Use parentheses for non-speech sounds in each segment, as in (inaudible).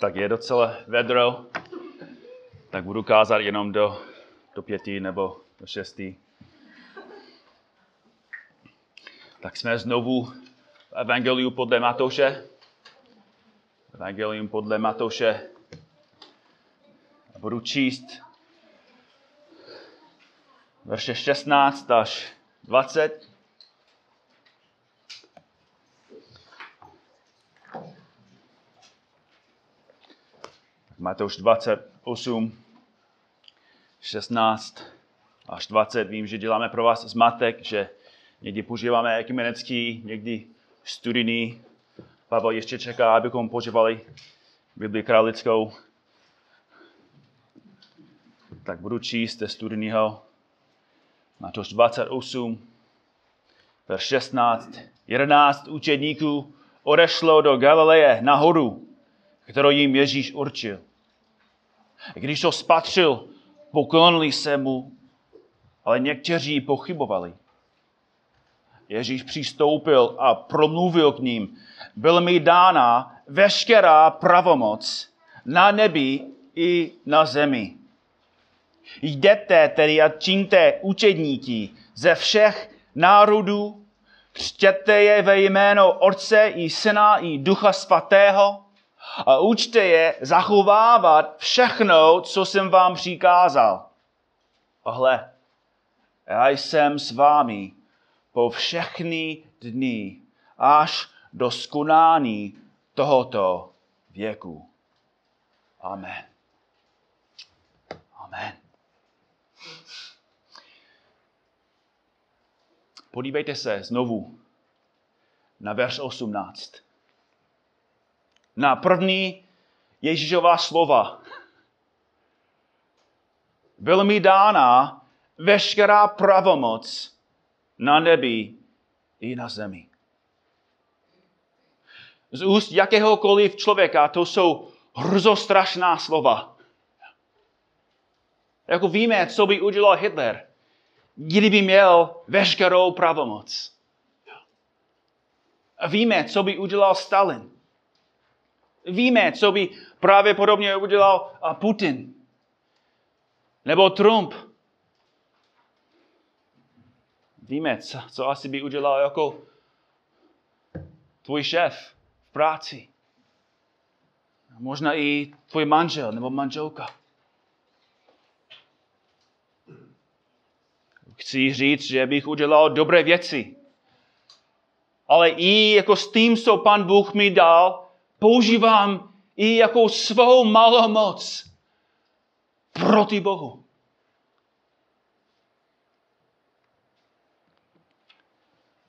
tak je docela vedro, tak budu kázat jenom do, do pěti nebo do šesti. Tak jsme znovu v Evangeliu podle Matouše. Evangelium podle Matouše. Budu číst verše 16 až 20. Matouš 28, 16 až 20. Vím, že děláme pro vás zmatek, že někdy používáme ekumenický, někdy studijný. Pavel ještě čeká, abychom používali Bibli králickou. Tak budu číst ze studijního. Matouš 28, verš 16. 11 učedníků odešlo do Galileje nahoru, kterou jim Ježíš určil. Když to spatřil, poklonili se mu, ale někteří pochybovali. Ježíš přistoupil a promluvil k ním. Byl mi dána veškerá pravomoc na nebi i na zemi. Jděte tedy a čiňte učedníky ze všech národů, křtěte je ve jméno Otce i Syna i Ducha Svatého a učte je zachovávat všechno, co jsem vám přikázal. A hle, já jsem s vámi po všechny dny až do skonání tohoto věku. Amen. Amen. Podívejte se znovu na verš 18 na první Ježíšová slova. Byla mi dána veškerá pravomoc na nebi i na zemi. Z úst jakéhokoliv člověka to jsou hrozostrašná slova. Jako víme, co by udělal Hitler, kdyby měl veškerou pravomoc. A víme, co by udělal Stalin, Víme, co by právě podobně udělal Putin. Nebo Trump. Víme, co, co asi by udělal jako tvůj šéf v práci. Možná i tvůj manžel nebo manželka. Chci říct, že bych udělal dobré věci. Ale i jako s tím, co pan Bůh mi dal, používám i jako svou malou moc proti Bohu.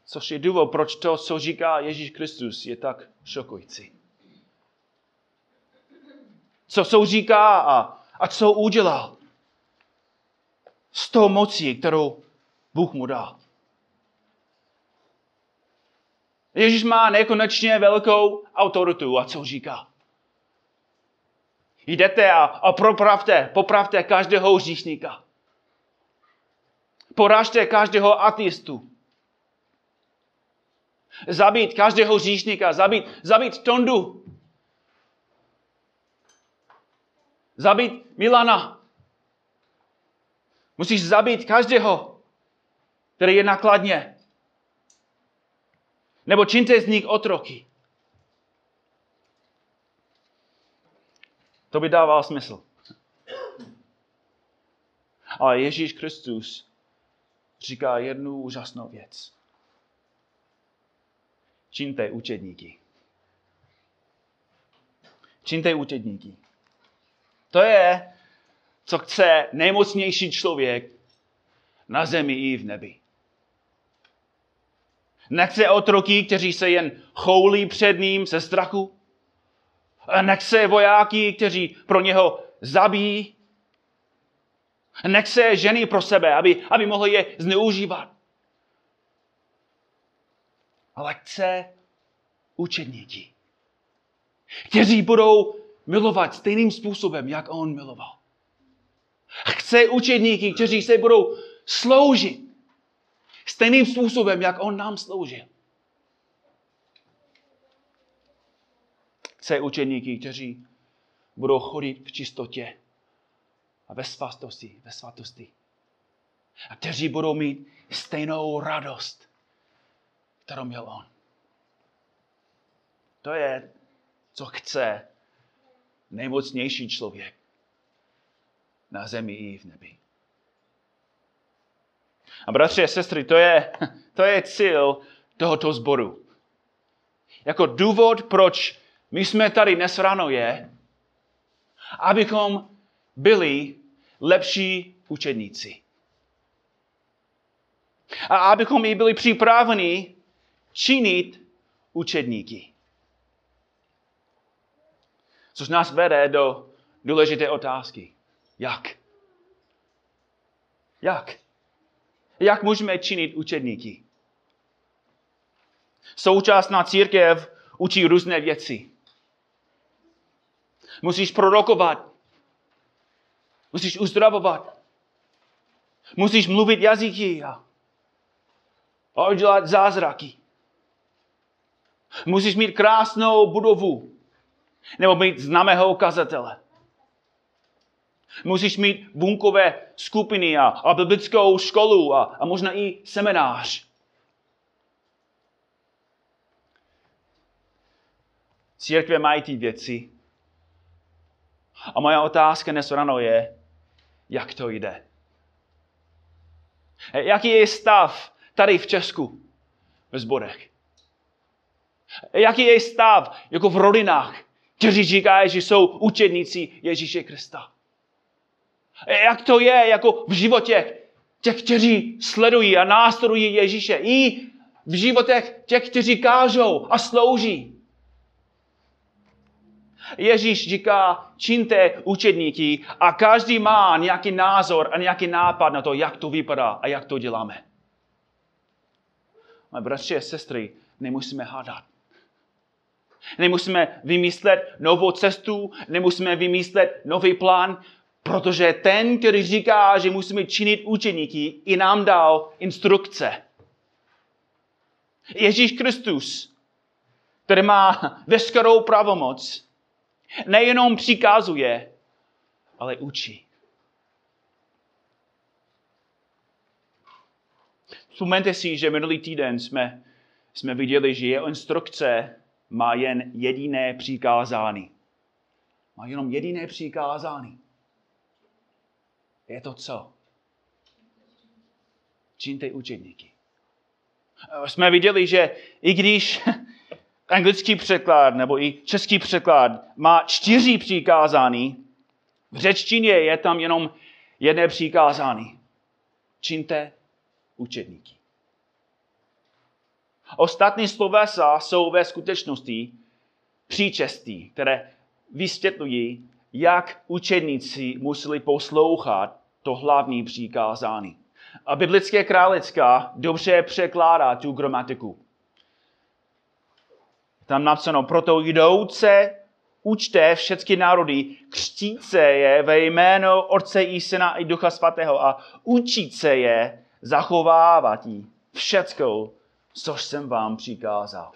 Což je důvod, proč to, co říká Ježíš Kristus, je tak šokující. Co, co říká a, a co udělal s tou mocí, kterou Bůh mu dal. Ježíš má nekonečně velkou autoritu a co říká? Jdete a, a popravte, popravte každého hříšníka. Poražte každého ateistu. Zabít každého hříšníka, zabít, zabít Tondu. Zabít Milana. Musíš zabít každého, který je nakladně. Nebo čiňte z nich otroky. To by dával smysl. Ale Ježíš Kristus říká jednu úžasnou věc. Čiňte učedníky. Čiňte učedníky. To je, co chce nejmocnější člověk na zemi i v nebi. Nechce otroky, kteří se jen choulí před ním ze strachu. Nechce vojáky, kteří pro něho zabijí. Nechce ženy pro sebe, aby, aby mohli je zneužívat. Ale chce učedníky, kteří budou milovat stejným způsobem, jak on miloval. Chce učedníky, kteří se budou sloužit Stejným způsobem, jak on nám sloužil. Chce učeníky, kteří budou chodit v čistotě a ve svatosti, ve svatosti. A kteří budou mít stejnou radost, kterou měl on. To je, co chce nejmocnější člověk na zemi i v nebi. A bratři a sestry, to je, (laughs) to je cíl tohoto sboru. Jako důvod, proč my jsme tady dnes ráno je, abychom byli lepší učedníci. A abychom i byli připraveni činit učedníky. Což nás vede do důležité otázky. Jak? Jak? Jak můžeme činit učedníky? Současná církev učí různé věci. Musíš prorokovat. Musíš uzdravovat. Musíš mluvit jazyky a, a udělat zázraky. Musíš mít krásnou budovu. Nebo mít známého ukazatele. Musíš mít bunkové skupiny a, a biblickou školu a, a možná i seminář. Církve mají ty věci. A moje otázka dnes ráno je, jak to jde. Jaký je stav tady v Česku ve zborech? Jaký je stav jako v rodinách, kteří říkají, že jsou učedníci Ježíše Krista? Jak to je jako v životě těch, kteří sledují a následují Ježíše. I v životech těch, kteří kážou a slouží. Ježíš říká, čiňte učedníky a každý má nějaký názor a nějaký nápad na to, jak to vypadá a jak to děláme. Moje bratři a sestry, nemusíme hádat. Nemusíme vymyslet novou cestu, nemusíme vymyslet nový plán, protože ten, který říká, že musíme činit učeníky, i nám dal instrukce. Ježíš Kristus, který má veškerou pravomoc, nejenom přikazuje, ale učí. Vzpomeňte si, že minulý týden jsme, jsme viděli, že jeho instrukce má jen jediné přikázání. Má jenom jediné přikázání. Je to co? Čiňte učedníky. Jsme viděli, že i když (laughs) anglický překlad nebo i český překlad má čtyři přikázání, v řečtině je tam jenom jedné přikázání. Čiňte učedníky. Ostatní slovesa jsou ve skutečnosti příčestí, které vysvětlují, jak učedníci museli poslouchat to hlavní přikázání. A biblické králická dobře překládá tu gramatiku. Tam napsáno, proto jdouce učte všechny národy, křtít se je ve jméno Otce i Syna i Ducha Svatého a učit se je zachovávat jí všecko, což jsem vám přikázal.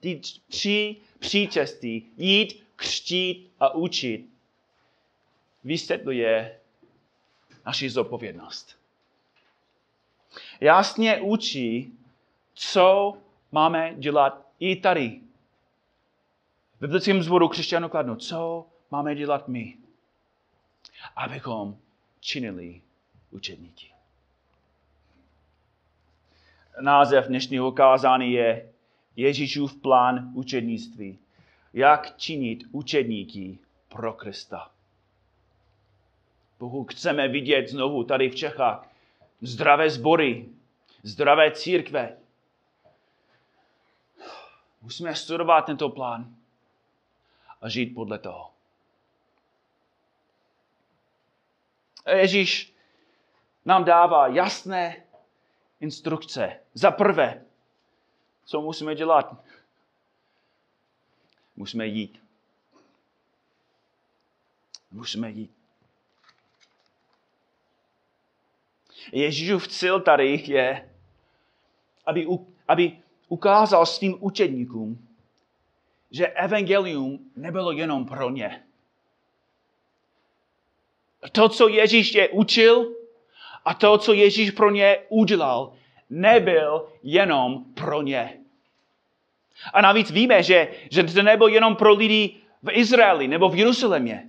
Ty tři příčestí, jít, křtít a učit, vysvětluje naši zodpovědnost. Jasně učí, co máme dělat i tady. V biblickém zboru křesťanů kladnou, co máme dělat my, abychom činili učedníky. Název dnešního kázání je Ježíšův plán učednictví. Jak činit učedníky pro Krista. Pokud chceme vidět znovu tady v Čechách zdravé sbory, zdravé církve, musíme studovat tento plán a žít podle toho. Ježíš nám dává jasné instrukce. Za prvé, co musíme dělat? Musíme jít. Musíme jít. Ježíšův cíl tady je, aby, aby ukázal svým učedníkům, že evangelium nebylo jenom pro ně, To, co Ježíš je učil a to, co Ježíš pro ně udělal, nebyl jenom pro ně. A navíc víme, že, že to nebyl jenom pro lidi v Izraeli nebo v Jeruzalémě.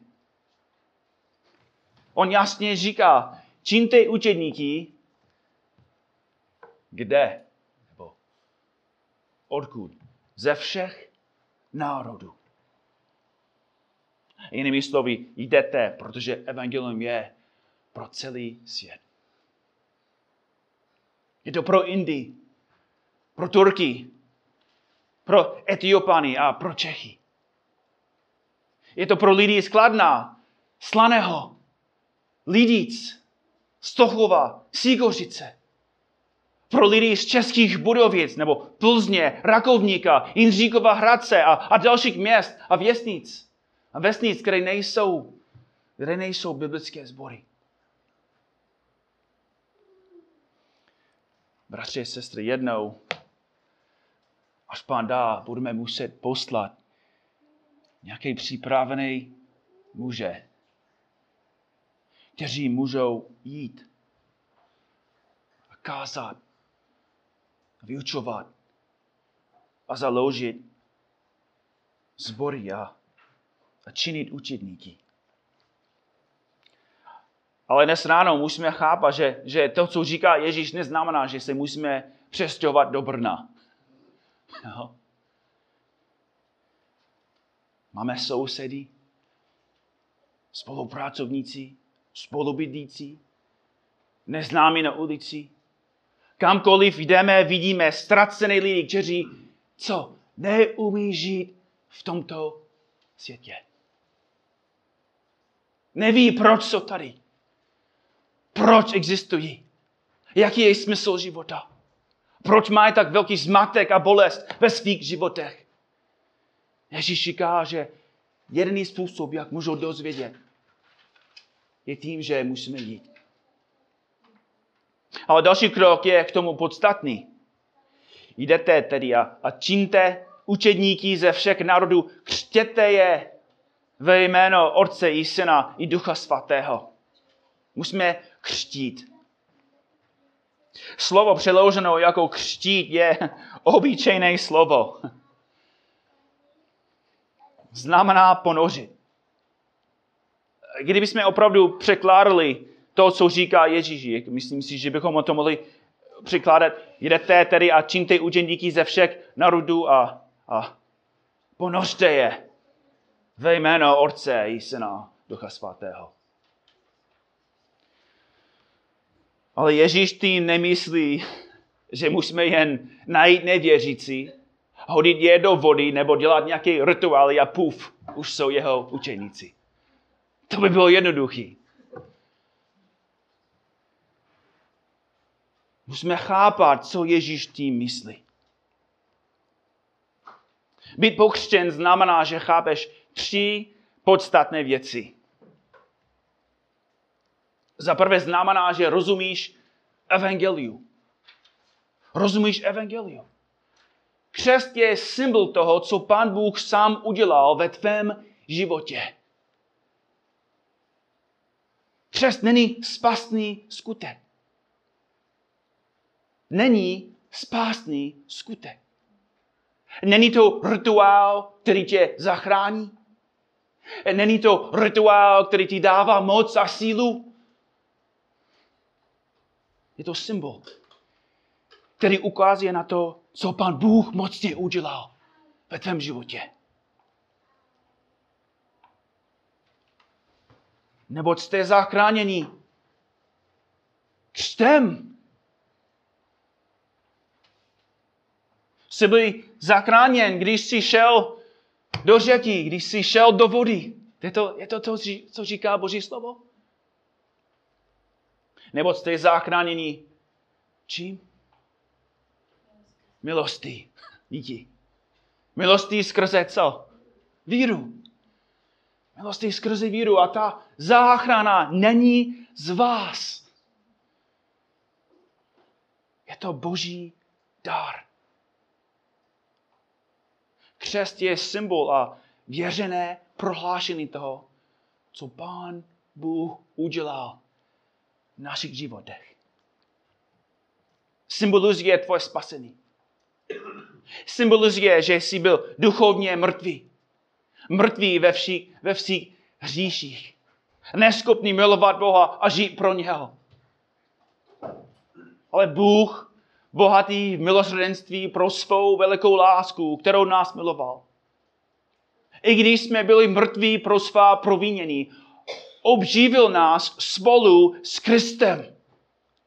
On jasně říká, čiňte učedníky, kde? Nebo odkud? Ze všech národů. Jinými slovy, jdete, protože evangelium je pro celý svět. Je to pro Indii, pro Turky, pro Etiopany a pro Čechy. Je to pro lidi z Kladna, Slaného, Lidic, Stochova, Síkořice. Pro lidi z českých Budovic nebo Plzně, Rakovníka, Jindříkova Hradce a, a dalších měst a věstnic. A vesnic, které nejsou, kde nejsou biblické sbory. Bratři a sestry, jednou, až pán dá, budeme muset poslat nějaký připravený muže, kteří můžou jít a kázat, a vyučovat a založit zbory a, a činit učedníky. Ale dnes ráno musíme chápat, že, že to, co říká Ježíš, neznamená, že se musíme přestěhovat do Brna. No. Máme sousedy, spolupracovníci, spolubydlící, neznámí na ulici. Kamkoliv jdeme, vidíme ztracené lidi, kteří co? Neumí žít v tomto světě. Neví, proč jsou tady. Proč existují? Jaký je smysl života? Proč mají tak velký zmatek a bolest ve svých životech? Ježíš říká, že jediný způsob, jak můžou dozvědět, je tím, že musíme jít. Ale další krok je k tomu podstatný. Jdete tedy a, a čiňte učedníky ze všech národů, křtěte je ve jméno Otce i Syna i Ducha Svatého. Musíme křtít. Slovo přeloženo jako křtít je (laughs) obyčejné slovo. Znamená ponořit. Kdybychom opravdu překládali to, co říká Ježíš, myslím si, že bychom o to mohli překládat, jdete tedy a čiňte učeníky ze všech národů a, a ponořte je ve jméno Otce i Syna Ducha Svatého. Ale Ježíš tím nemyslí, že musíme jen najít nevěřící, hodit je do vody nebo dělat nějaké rituály a puf, už jsou jeho učeníci. To by bylo jednoduché. Musíme chápat, co Ježíš tím myslí. Být pokřtěn znamená, že chápeš tři podstatné věci. Za prvé znamená, že rozumíš evangeliu. Rozumíš evangeliu. Křest je symbol toho, co pán Bůh sám udělal ve tvém životě. Křest není spastný skutek. Není spásný skutek. Není to rituál, který tě zachrání. Není to rituál, který ti dává moc a sílu. Je to symbol, který ukazuje na to, co pan Bůh mocně udělal ve tvém životě. Neboť jste zachráněni křtem. Jsi byl zachráněn, když jsi šel do řeky, když jsi šel do vody. Je to, je to to, co říká Boží slovo? Nebo jste zachráněni čím? Milostí. Díky. Milostí skrze co? Víru. Milostí skrze víru. A ta záchrana není z vás. Je to boží dar. Křest je symbol a věřené prohlášení toho, co pán Bůh udělal v našich životech. Symbolizuje tvoje spasení. Symbolizuje, že jsi byl duchovně mrtvý. Mrtvý ve všech, ve všech hříších. Neschopný milovat Boha a žít pro něho. Ale Bůh, bohatý v milosrdenství pro svou velikou lásku, kterou nás miloval. I když jsme byli mrtví pro svá provinění, obživil nás spolu s Kristem.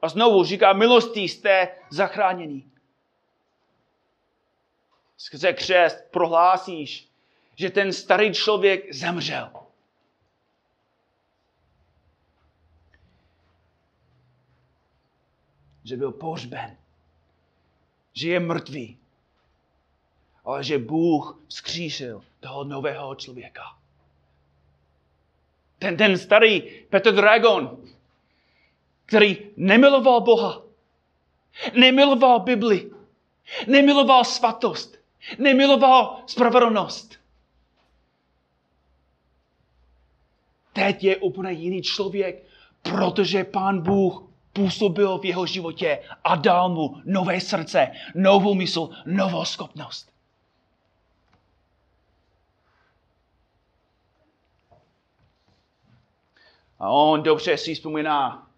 A znovu říká, milostí jste zachráněni. Skrze křest prohlásíš, že ten starý člověk zemřel. Že byl pohřben. Že je mrtvý. Ale že Bůh vzkříšil toho nového člověka. Ten, ten starý Petr Dragon, který nemiloval Boha, nemiloval Bibli, nemiloval svatost, nemiloval spravedlnost. Teď je úplně jiný člověk, protože pán Bůh působil v jeho životě a dal mu nové srdce, novou mysl, novou schopnost. A on dobře si vzpomíná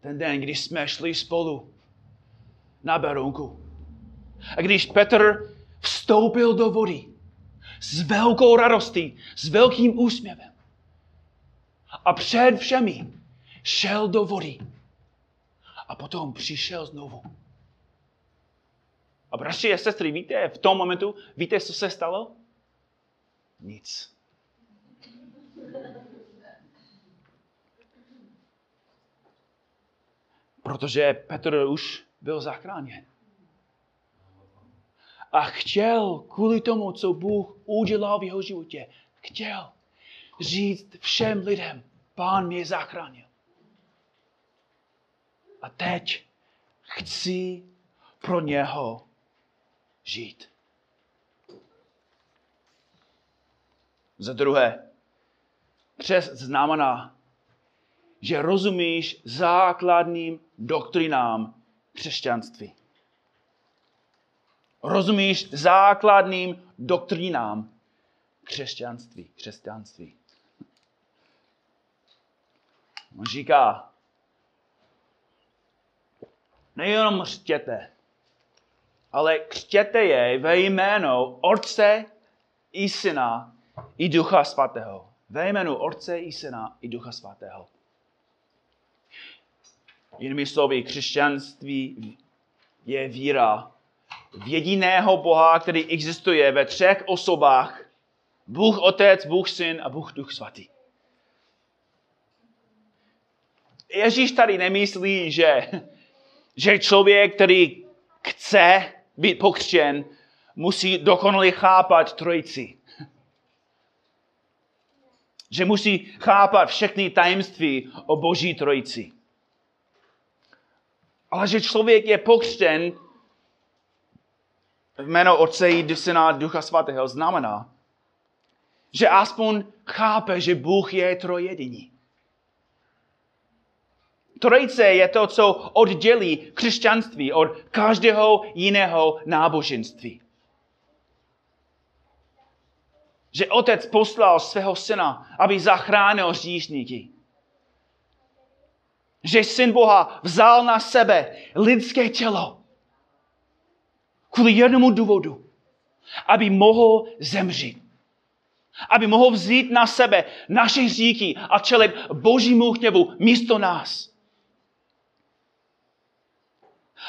ten den, když jsme šli spolu na Berounku. A když Petr vstoupil do vody s velkou radostí, s velkým úsměvem a před všemi šel do vody a potom přišel znovu. A bratři a sestry, víte, v tom momentu, víte, co se stalo? Nic. Protože Petr už byl zachráněn. A chtěl kvůli tomu, co Bůh udělal v jeho životě, chtěl říct všem lidem, pán mě zachránil. A teď chci pro něho žít. Za druhé, přes znamená, že rozumíš základním doktrinám křesťanství. Rozumíš základním doktrinám křesťanství. křesťanství. On říká, nejenom křtěte, ale křtěte je ve jméno Otce i Syna i Ducha Svatého. Ve jménu Otce i Syna i Ducha Svatého. Jinými slovy, křesťanství je víra v jediného Boha, který existuje ve třech osobách. Bůh Otec, Bůh Syn a Bůh Duch Svatý. Ježíš tady nemyslí, že, že člověk, který chce být pokřtěn, musí dokonale chápat trojici. Že musí chápat všechny tajemství o Boží trojici. Ale že člověk je pokřtěn v jméno Otce i Syna Ducha Svatého znamená, že aspoň chápe, že Bůh je trojediný. Trojice je to, co oddělí křesťanství od každého jiného náboženství. Že otec poslal svého syna, aby zachránil hříšníky. Že syn Boha vzal na sebe lidské tělo. Kvůli jednomu důvodu. Aby mohl zemřít. Aby mohl vzít na sebe naše hříchy a čelit božímu hněvu místo nás.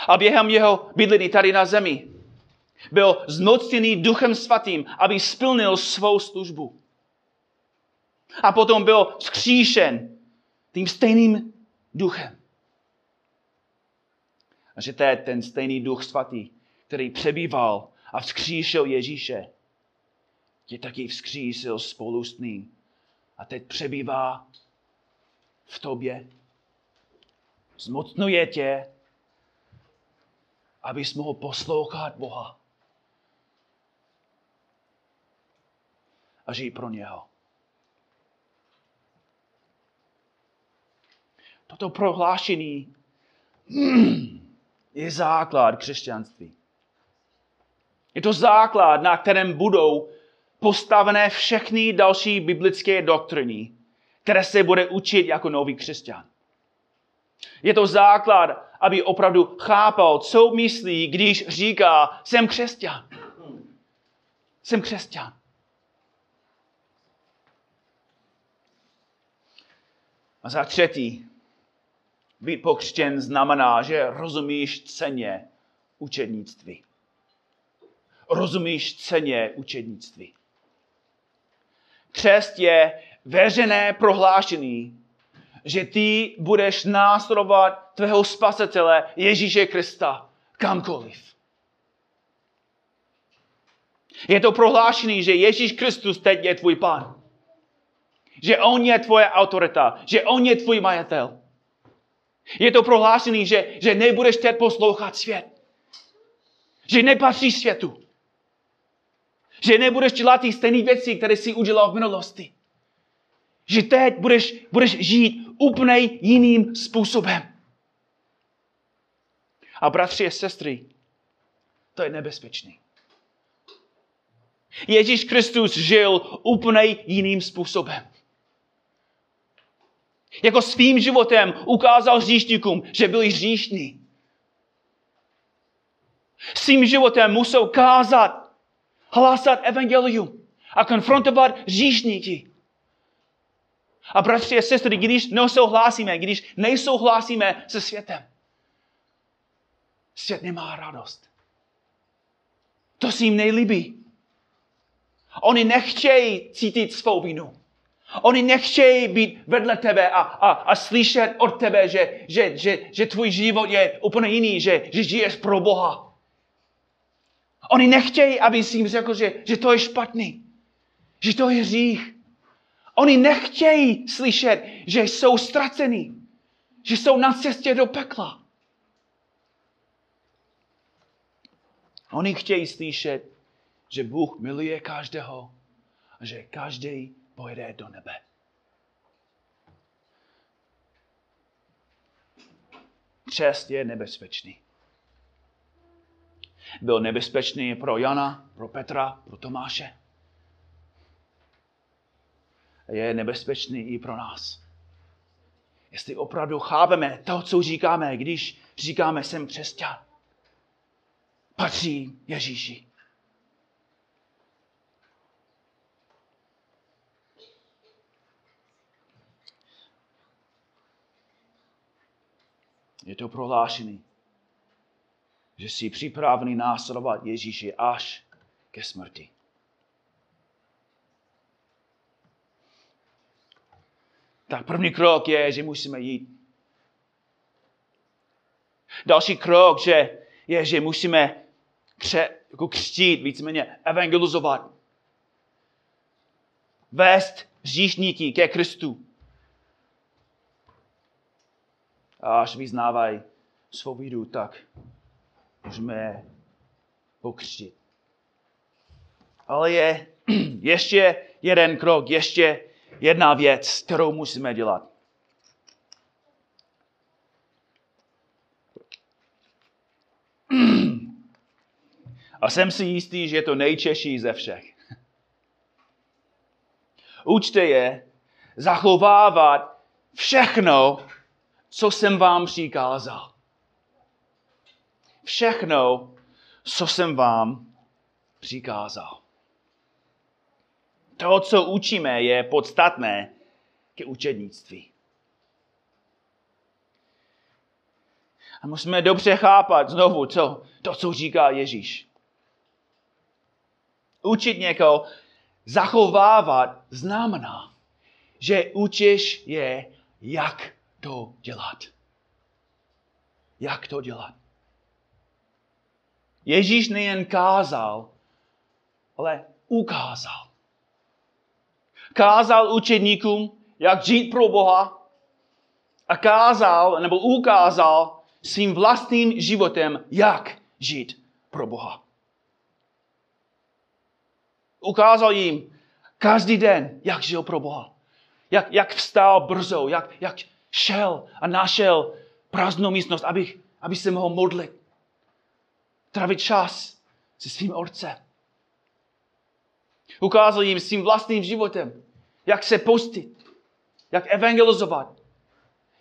A během jeho bydlení tady na zemi byl zmocněný duchem svatým, aby splnil svou službu. A potom byl skříšen tím stejným duchem. A že to je ten stejný duch svatý, který přebýval a vzkříšil Ježíše, tě taky vzkřísil spolu s ním. A teď přebývá v tobě. Zmocnuje tě, abys mohl poslouchat Boha. A žít pro něho. toto prohlášení je základ křesťanství. Je to základ, na kterém budou postavené všechny další biblické doktriny, které se bude učit jako nový křesťan. Je to základ, aby opravdu chápal, co myslí, když říká, jsem křesťan. Jsem křesťan. A za třetí, být pokřtěn znamená, že rozumíš ceně učednictví. Rozumíš ceně učednictví. Křest je veřejné prohlášení, že ty budeš následovat tvého spasitele Ježíše Krista kamkoliv. Je to prohlášení, že Ježíš Kristus teď je tvůj pán. Že on je tvoje autorita. Že on je tvůj majitel. Je to prohlášení, že, že nebudeš teď poslouchat svět. Že nepatříš světu. Že nebudeš dělat ty stejné věci, které jsi udělal v minulosti. Že teď budeš, budeš žít úplně jiným způsobem. A bratři a sestry, to je nebezpečný. Ježíš Kristus žil úplně jiným způsobem. Jako svým životem ukázal hříšníkům, že byli hříšní. Svým životem musel kázat, hlásat evangelium a konfrontovat hříšníky. A bratři a sestry, když nesouhlasíme, když nejsouhlasíme se světem, svět nemá radost. To si jim nejlíbí. Oni nechtějí cítit svou vinu. Oni nechtějí být vedle tebe a, a, a slyšet od tebe, že, že, že, že tvůj život je úplně jiný, že, že žiješ pro Boha. Oni nechtějí, aby jsi jim řekl, že, že to je špatný, že to je hřích. Oni nechtějí slyšet, že jsou ztracení, že jsou na cestě do pekla. Oni chtějí slyšet, že Bůh miluje každého a že každý pojede do nebe. Křest je nebezpečný. Byl nebezpečný pro Jana, pro Petra, pro Tomáše. Je nebezpečný i pro nás. Jestli opravdu chápeme to, co říkáme, když říkáme, jsem křesťan, patří Ježíši. Je to prohlášený, že jsi připravený následovat Ježíši až ke smrti. Tak první krok je, že musíme jít. Další krok že je, že musíme kře, jako křtít, víceméně evangelizovat. Vést říšníky ke Kristu. A až vyznávají svou víru, tak můžeme pokřtit. Ale je (clears throat) ještě jeden krok, ještě jedna věc, kterou musíme dělat. A jsem si jistý, že je to nejčeší ze všech. Učte je zachovávat všechno, co jsem vám přikázal. Všechno, co jsem vám přikázal. To, co učíme, je podstatné ke učednictví. A musíme dobře chápat znovu to, to, co říká Ježíš. Učit někoho zachovávat znamená, že učíš je, jak to dělat. Jak to dělat. Ježíš nejen kázal, ale ukázal. Kázal učedníkům, jak žít pro Boha a kázal nebo ukázal svým vlastním životem, jak žít pro Boha. Ukázal jim každý den, jak žil pro Boha. Jak, jak vstal brzo, jak, jak, šel a našel prázdnou místnost, aby, aby se mohl modlit. Trávit čas se svým otcem. Ukázal jim svým vlastním životem, jak se postit, jak evangelizovat,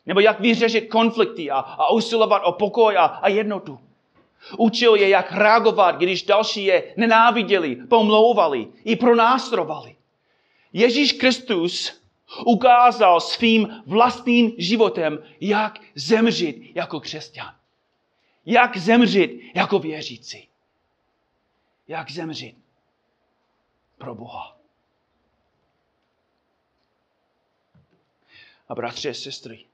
nebo jak vyřešit konflikty a, a usilovat o pokoj a, a jednotu. Učil je, jak reagovat, když další je nenáviděli, pomlouvali i pronásrovali. Ježíš Kristus ukázal svým vlastním životem, jak zemřít jako křesťan. Jak zemřít jako věřící. Jak zemřít pro Boha. A bratři a sestry,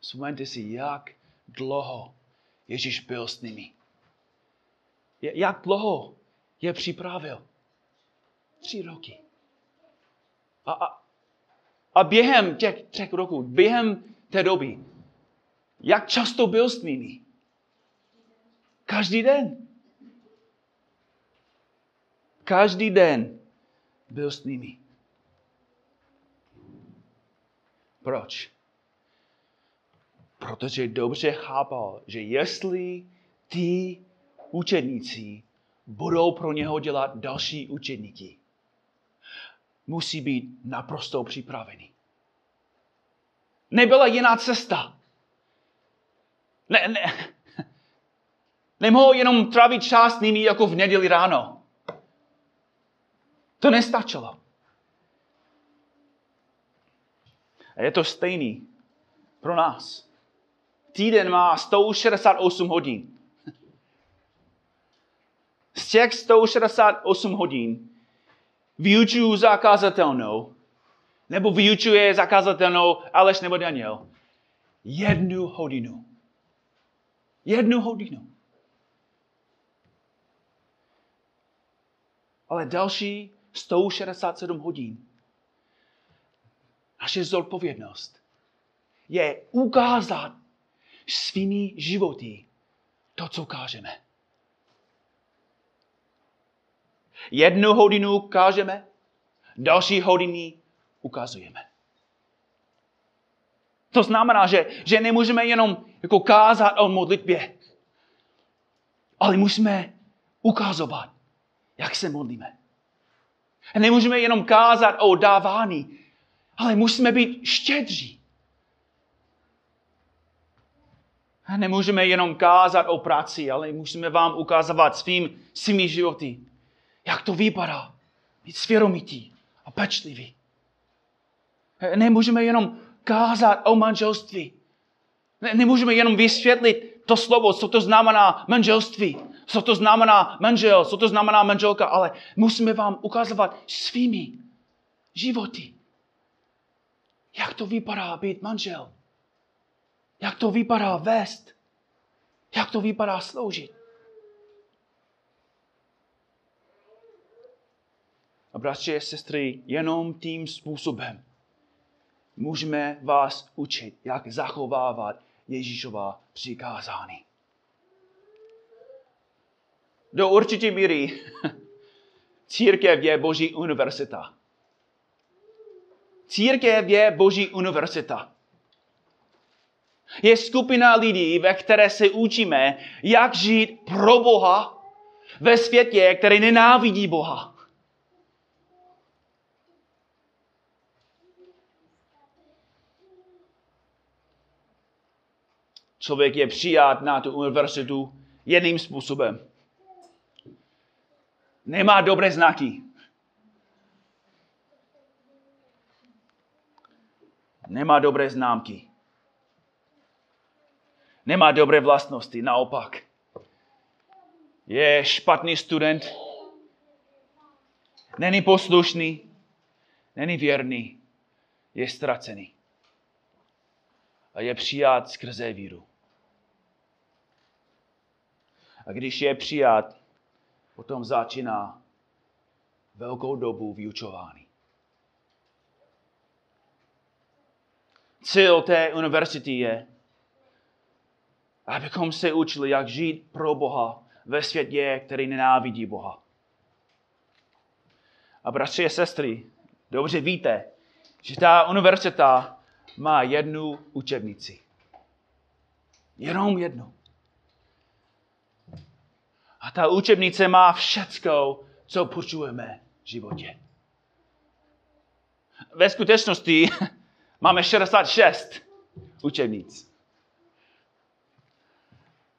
vzpomeňte si, jak dlouho Ježíš byl s nimi. Jak dlouho je připravil? Tři roky. A, a, a během těch třech roků, během té doby, jak často byl s nimi? Každý den. Každý den byl s nimi. Proč? Protože dobře chápal, že jestli ty učedníci budou pro něho dělat další učedníky, musí být naprosto připravený. Nebyla jiná cesta. Ne, ne, (laughs) nemohl jenom trávit čas nimi jako v neděli ráno. To nestačilo. A je to stejný pro nás. Týden má 168 hodin. Z těch 168 hodin vyučuju zakázatelnou, nebo vyučuje zakázatelnou Aleš nebo Daniel, jednu hodinu. Jednu hodinu. Ale další 167 hodin. Naše zodpovědnost je ukázat svými životy to, co kážeme. Jednu hodinu kážeme, další hodiny ukazujeme. To znamená, že, že nemůžeme jenom jako kázat o modlitbě, ale musíme ukazovat, jak se modlíme. Nemůžeme jenom kázat o dávání, ale musíme být štědří. Nemůžeme jenom kázat o práci, ale musíme vám ukazovat svým, svými životy, jak to vypadá. Být svěromitý a pečlivý. Nemůžeme jenom kázat o manželství. Nemůžeme jenom vysvětlit to slovo, co to znamená manželství, co to znamená manžel, co to znamená manželka, ale musíme vám ukazovat svými životy. Jak to vypadá být manžel? Jak to vypadá vést? Jak to vypadá sloužit? A bratři a sestry, jenom tím způsobem můžeme vás učit, jak zachovávat Ježíšova přikázání. Do určitě míry (laughs) církev je Boží univerzita. Církev je Boží univerzita. Je skupina lidí, ve které se učíme, jak žít pro Boha ve světě, který nenávidí Boha. Člověk je přijat na tu univerzitu jedným způsobem. Nemá dobré znaky. Nemá dobré známky. Nemá dobré vlastnosti, naopak. Je špatný student. Není poslušný. Není věrný. Je ztracený. A je přijat skrze víru. A když je přijat, potom začíná velkou dobu vyučování. Cíl té univerzity je, abychom se učili, jak žít pro Boha ve světě, který nenávidí Boha. A bratři a sestry, dobře víte, že ta univerzita má jednu učebnici. Jenom jednu. A ta učebnice má všecko, co potřebujeme v životě. Ve skutečnosti (laughs) máme 66 učebnic.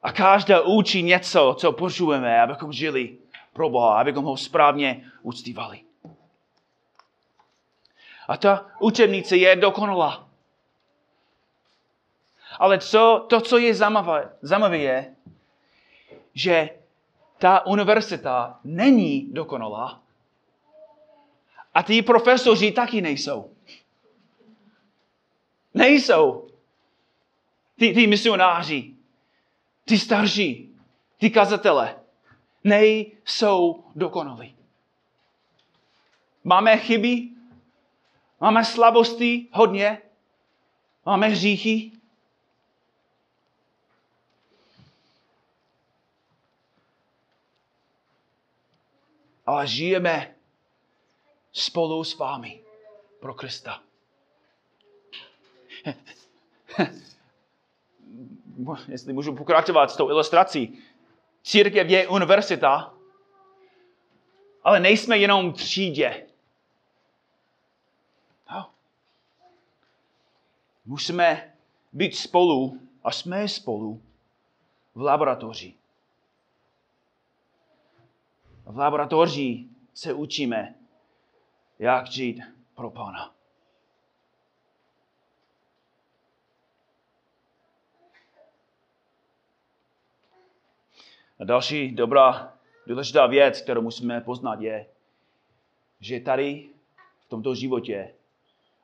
A každá učí něco, co potřebujeme, abychom žili pro Boha, abychom ho správně uctívali. A ta učebnice je dokonalá. Ale co, to, co je zajímavé, zajímavé je, že ta univerzita není dokonalá. A ty profesoři taky nejsou. Nejsou. Ty, ty misionáři, ty starší, ty kazatele, nejsou dokonalí. Máme chyby, máme slabosti hodně, máme hříchy, ale žijeme spolu s vámi pro Krista. (laughs) Jestli můžu pokračovat s tou ilustrací. Církev je univerzita, ale nejsme jenom třídě. No. Musíme být spolu a jsme spolu v laboratoři. V laboratoři se učíme, jak žít pro Pána. A další dobrá, důležitá věc, kterou musíme poznat, je, že tady v tomto životě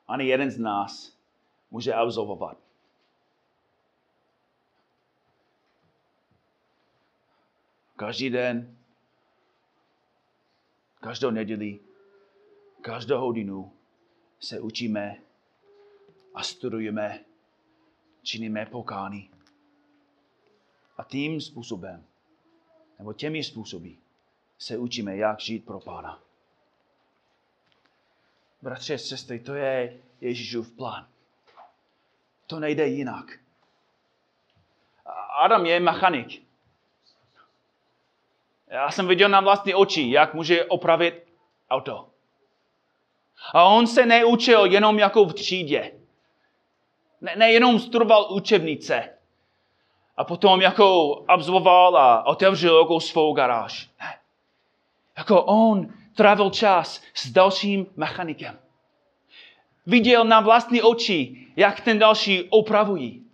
ani jeden z nás může absolvovat. Každý den Každou neděli, každou hodinu se učíme a studujeme, činíme pokány. A tím způsobem, nebo těmi způsoby, se učíme, jak žít pro Pána. Bratře, sestry, to je Ježíšův plán. To nejde jinak. Adam je mechanik. Já jsem viděl na vlastní oči, jak může opravit auto. A on se neučil jenom jako v třídě. Ne, nejenom studoval učebnice. A potom jako absolvoval a otevřel jako svou garáž. Ne. Jako on trávil čas s dalším mechanikem. Viděl na vlastní oči, jak ten další opravují.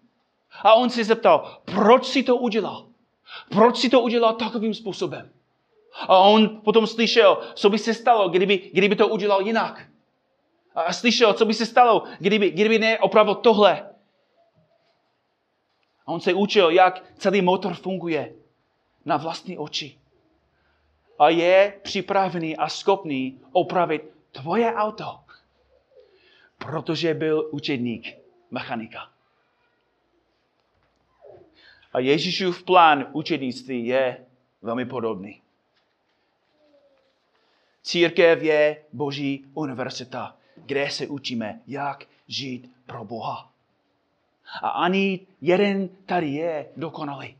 A on se zeptal, proč si to udělal? Proč si to udělal takovým způsobem? A on potom slyšel, co by se stalo, kdyby, kdyby to udělal jinak. A slyšel, co by se stalo, kdyby, kdyby neopravil tohle. A on se učil, jak celý motor funguje na vlastní oči. A je připravený a schopný opravit tvoje auto, protože byl učedník mechanika. A Ježíšův plán učednictví je velmi podobný. Církev je Boží univerzita, kde se učíme, jak žít pro Boha. A ani jeden tady je dokonalý.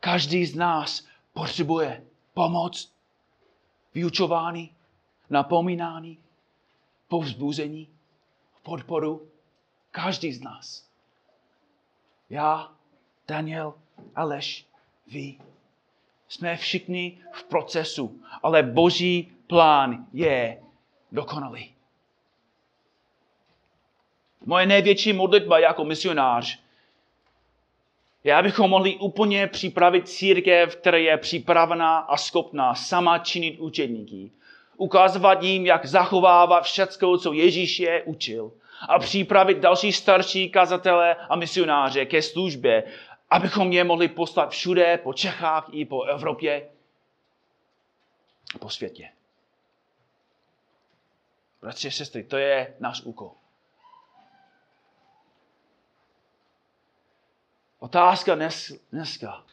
Každý z nás potřebuje pomoc, vyučování, napomínání, povzbuzení, podporu. Každý z nás. Já, Daniel, Aleš, vy. Jsme všichni v procesu, ale Boží plán je dokonalý. Moje největší modlitba jako misionář je, abychom mohli úplně připravit církev, která je připravená a schopná sama činit učedníky. Ukazovat jim, jak zachovávat všecko, co Ježíš je učil. A připravit další starší kazatele a misionáře ke službě, abychom je mohli poslat všude, po Čechách i po Evropě po světě. Bratři a sestry, to je náš úkol. Otázka dnes, dneska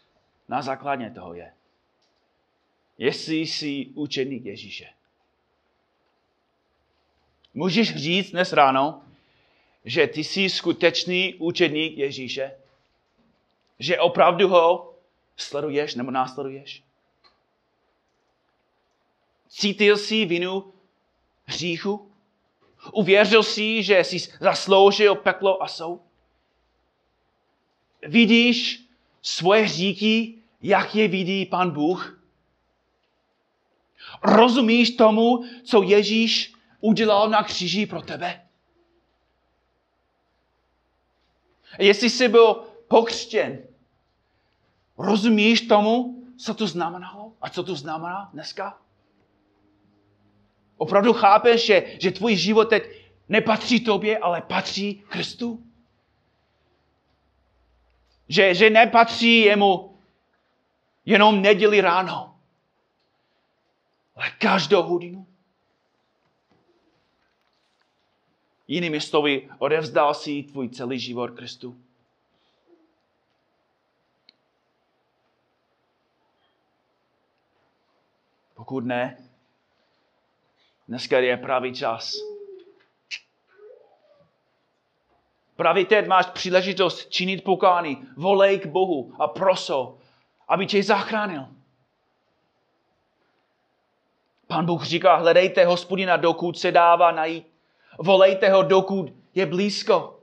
na základě toho je, jestli jsi učeník Ježíše. můžeš říct dnes ráno, že ty jsi skutečný učedník Ježíše? Že opravdu ho sleduješ nebo následuješ? Cítil jsi vinu hříchu? Uvěřil jsi, že jsi zasloužil peklo a soud? Vidíš svoje hříky, jak je vidí pan Bůh? Rozumíš tomu, co Ježíš udělal na kříži pro tebe? Jestli jsi byl pokřtěn, rozumíš tomu, co to znamenalo a co to znamená dneska? Opravdu chápeš, že, že tvůj život teď nepatří tobě, ale patří Kristu? Že, že nepatří jemu jenom neděli ráno, ale každou hodinu. Jinými slovy, odevzdal si tvůj celý život Kristu. Pokud ne, dneska je pravý čas. Právě teď máš příležitost činit pokání. Volej k Bohu a proso, aby tě zachránil. Pán Bůh říká, hledejte hospodina, dokud se dává najít. Volejte ho, dokud je blízko.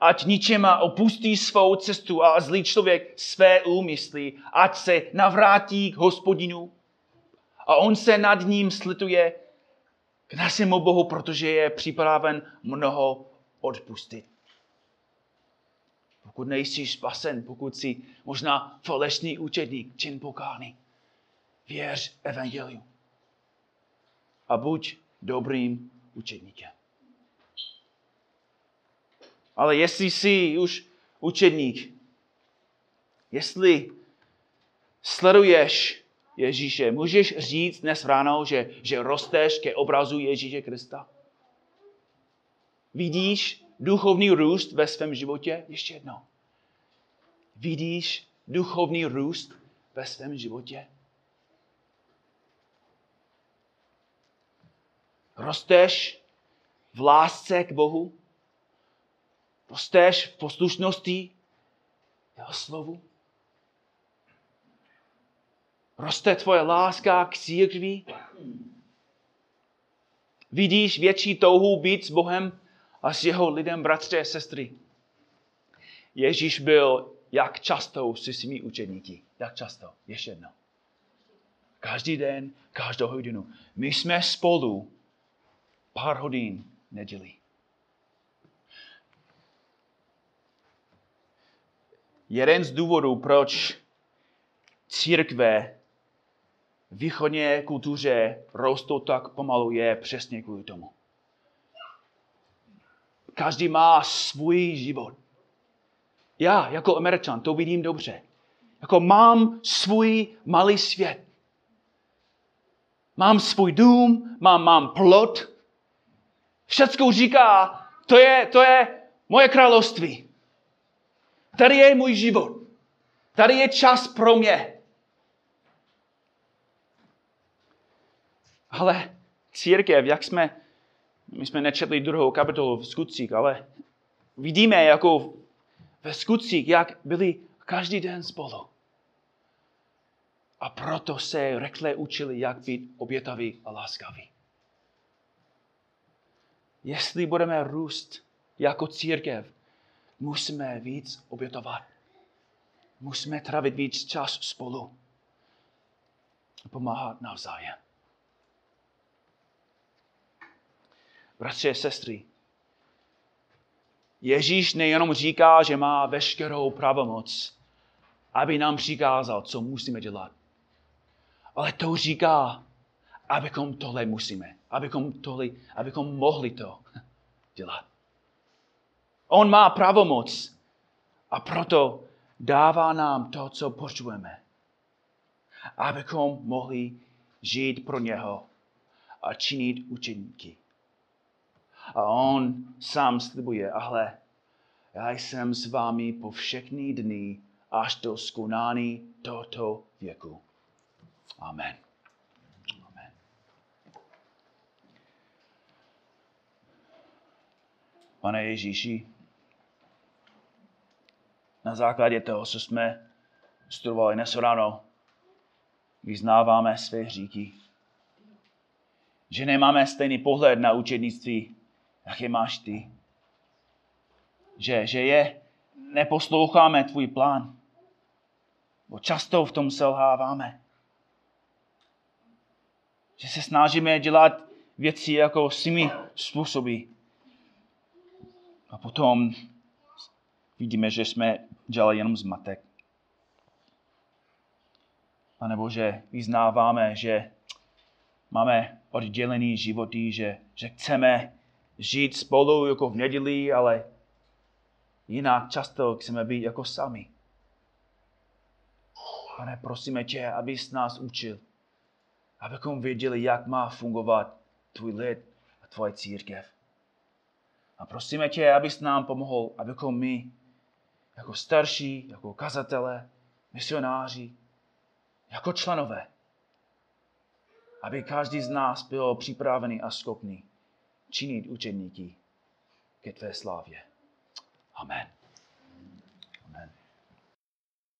Ať ničema opustí svou cestu a zlý člověk své úmysly, ať se navrátí k hospodinu. A on se nad ním slituje k našemu Bohu, protože je připraven mnoho odpustit. Pokud nejsi spasen, pokud jsi možná falešný učedník, čin pokány, věř evangeliu. A buď dobrým učedníkem. Ale jestli jsi už učedník, jestli sleduješ Ježíše, můžeš říct dnes ráno, že, že rosteš ke obrazu Ježíše Krista? Vidíš duchovní růst ve svém životě? Ještě jednou. Vidíš duchovní růst ve svém životě? Rosteš v lásce k Bohu? Rosteš v poslušnosti jeho slovu? Roste tvoje láska k církvi? Vidíš větší touhu být s Bohem a s jeho lidem, bratře a sestry? Ježíš byl jak často se svými učedníky. Jak často? Ještě jedno. Každý den, každou hodinu. My jsme spolu pár hodin nedělí. Jeden z důvodů, proč církve v východně kultuře rostou tak pomalu, je přesně kvůli tomu. Každý má svůj život. Já jako Američan to vidím dobře. Jako mám svůj malý svět. Mám svůj dům, mám, mám plot. Všecko říká, to je, to je moje království. Tady je můj život. Tady je čas pro mě. Ale církev, jak jsme, my jsme nečetli druhou kapitolu v skutcích, ale vidíme jako ve skutcích, jak byli každý den spolu. A proto se rekle učili, jak být obětaví a láskaví. Jestli budeme růst jako církev, musíme víc obětovat. Musíme trávit víc čas spolu. Pomáhat navzájem. Bratři a sestry, Ježíš nejenom říká, že má veškerou pravomoc, aby nám přikázal, co musíme dělat. Ale to říká, abychom tohle musíme, abychom, tohle, abychom mohli to dělat. On má pravomoc a proto dává nám to, co potřebujeme, abychom mohli žít pro něho a činit učeníky. A on sám slibuje, ale já jsem s vámi po všechny dny až do skonání tohoto věku. Amen. Amen. Pane Ježíši, na základě toho, co jsme studovali dnes ráno, vyznáváme své hříky. Že nemáme stejný pohled na učednictví, jak je máš ty. Že, že je neposloucháme tvůj plán. Bo často v tom selháváme. Že se snažíme dělat věci jako svými způsoby. A potom vidíme, že jsme dělali jenom zmatek. Pane Bože, vyznáváme, že máme oddělený životy, že, že chceme žít spolu jako v neděli, ale jinak často chceme být jako sami. Pane, prosíme tě, abys nás učil, abychom věděli, jak má fungovat tvůj lid a tvoje církev. A prosíme tě, abys nám pomohl, abychom my, jako starší, jako kazatele, misionáři, jako členové, aby každý z nás byl připravený a schopný činit učeníky ke tvé slávě. Amen.